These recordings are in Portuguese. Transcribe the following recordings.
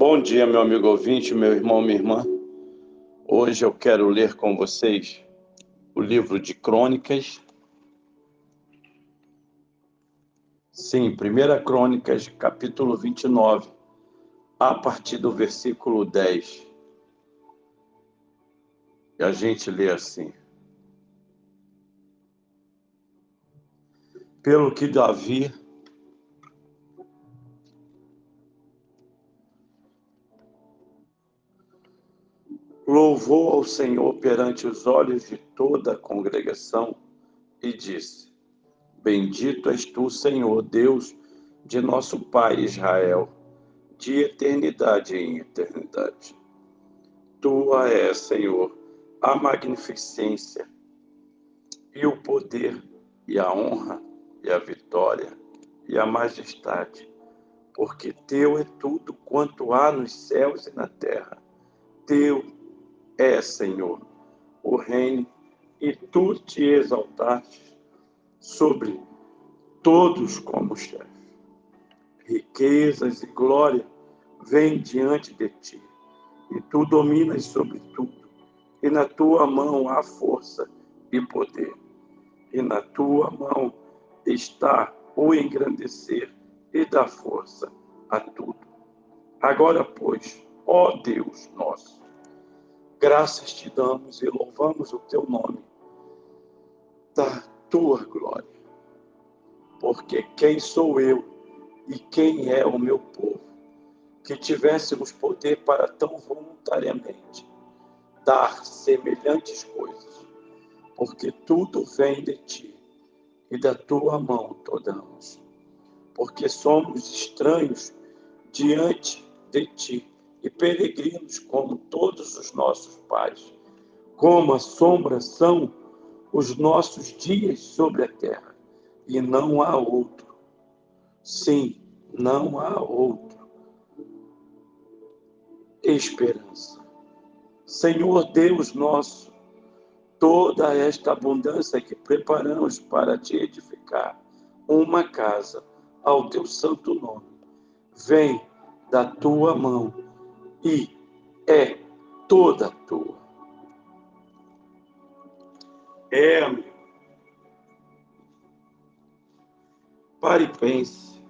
Bom dia, meu amigo ouvinte, meu irmão, minha irmã. Hoje eu quero ler com vocês o livro de Crônicas. Sim, 1 Crônicas, capítulo 29, a partir do versículo 10. E a gente lê assim: Pelo que Davi louvou ao Senhor perante os olhos de toda a congregação e disse: Bendito és tu, Senhor, Deus de nosso Pai Israel, de eternidade em eternidade. Tua é, Senhor, a magnificência e o poder e a honra e a vitória e a majestade, porque teu é tudo quanto há nos céus e na terra. Teu é, Senhor, o reino, e tu te exaltaste sobre todos como chefe. Riquezas e glória vêm diante de ti, e tu dominas sobre tudo, e na tua mão há força e poder, e na tua mão está o engrandecer e dar força a tudo. Agora, pois, ó Deus nosso, Graças te damos e louvamos o teu nome, da tua glória. Porque quem sou eu e quem é o meu povo, que tivéssemos poder para tão voluntariamente dar semelhantes coisas, porque tudo vem de ti e da tua mão todamos. Porque somos estranhos diante de ti e peregrinos como todos os nossos pais. Como a sombra são os nossos dias sobre a terra, e não há outro. Sim, não há outro. Esperança. Senhor Deus nosso, toda esta abundância que preparamos para te edificar uma casa ao teu santo nome, vem da tua mão e é toda tua. É, amigo. Pare e pense.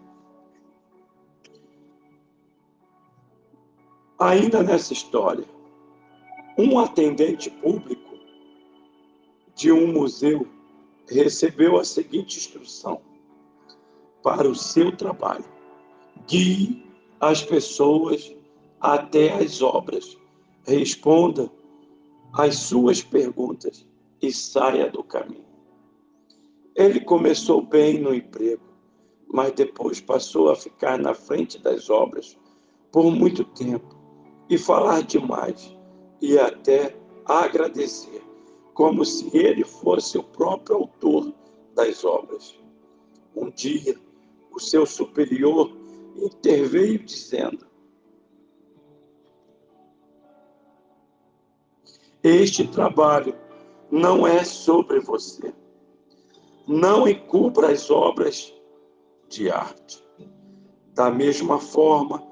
Ainda nessa história, um atendente público de um museu recebeu a seguinte instrução para o seu trabalho: guie as pessoas até as obras. Responda às suas perguntas e saia do caminho. Ele começou bem no emprego, mas depois passou a ficar na frente das obras por muito tempo e falar demais e até agradecer, como se ele fosse o próprio autor das obras. Um dia, o seu superior interveio dizendo: Este trabalho não é sobre você. Não encubra as obras de arte. Da mesma forma,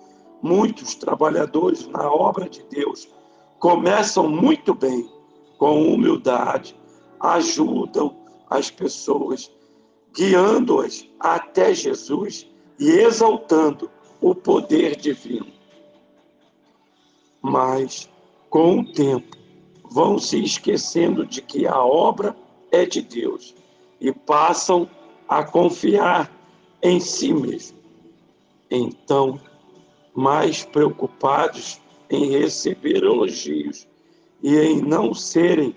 muitos trabalhadores na obra de Deus começam muito bem, com humildade, ajudam as pessoas, guiando-as até Jesus e exaltando o poder divino. Mas, com o tempo, vão se esquecendo de que a obra é de Deus e passam a confiar em si mesmo. Então, mais preocupados em receber elogios e em não serem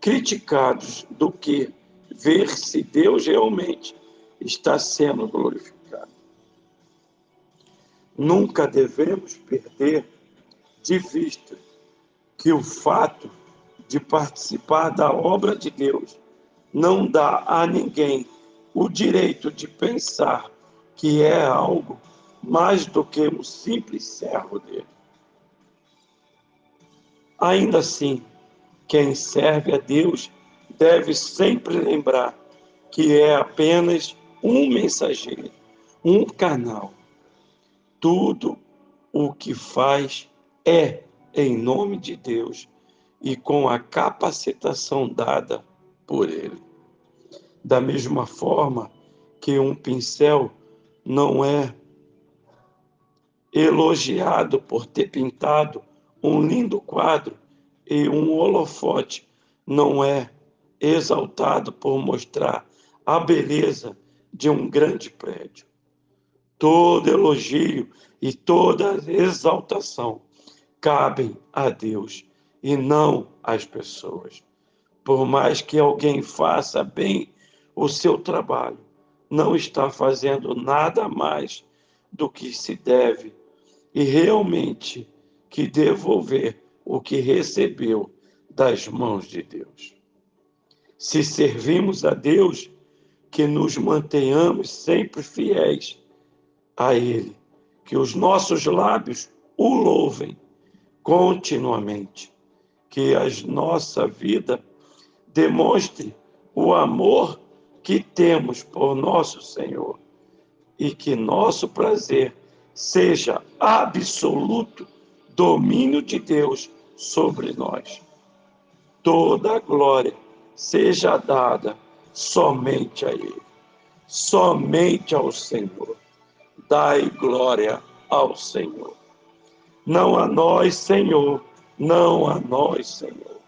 criticados do que ver se Deus realmente está sendo glorificado. Nunca devemos perder de vista que o fato de participar da obra de Deus não dá a ninguém o direito de pensar que é algo mais do que um simples servo dele. Ainda assim, quem serve a Deus deve sempre lembrar que é apenas um mensageiro, um canal. Tudo o que faz é em nome de Deus e com a capacitação dada por Ele. Da mesma forma que um pincel não é elogiado por ter pintado um lindo quadro e um holofote não é exaltado por mostrar a beleza de um grande prédio. Todo elogio e toda exaltação cabem a Deus e não às pessoas. Por mais que alguém faça bem o seu trabalho, não está fazendo nada mais do que se deve e realmente que devolver o que recebeu das mãos de Deus. Se servimos a Deus, que nos mantenhamos sempre fiéis a Ele, que os nossos lábios o louvem continuamente, que a nossa vida demonstre o amor que temos por nosso Senhor e que nosso prazer seja absoluto domínio de Deus sobre nós. Toda a glória seja dada somente a Ele, somente ao Senhor. Dai glória ao Senhor. Não a nós, Senhor, não a nós, Senhor.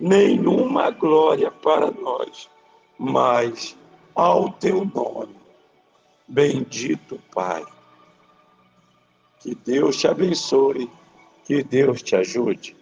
Nenhuma glória para nós, mas ao teu nome. Bendito Pai. Que Deus te abençoe, que Deus te ajude.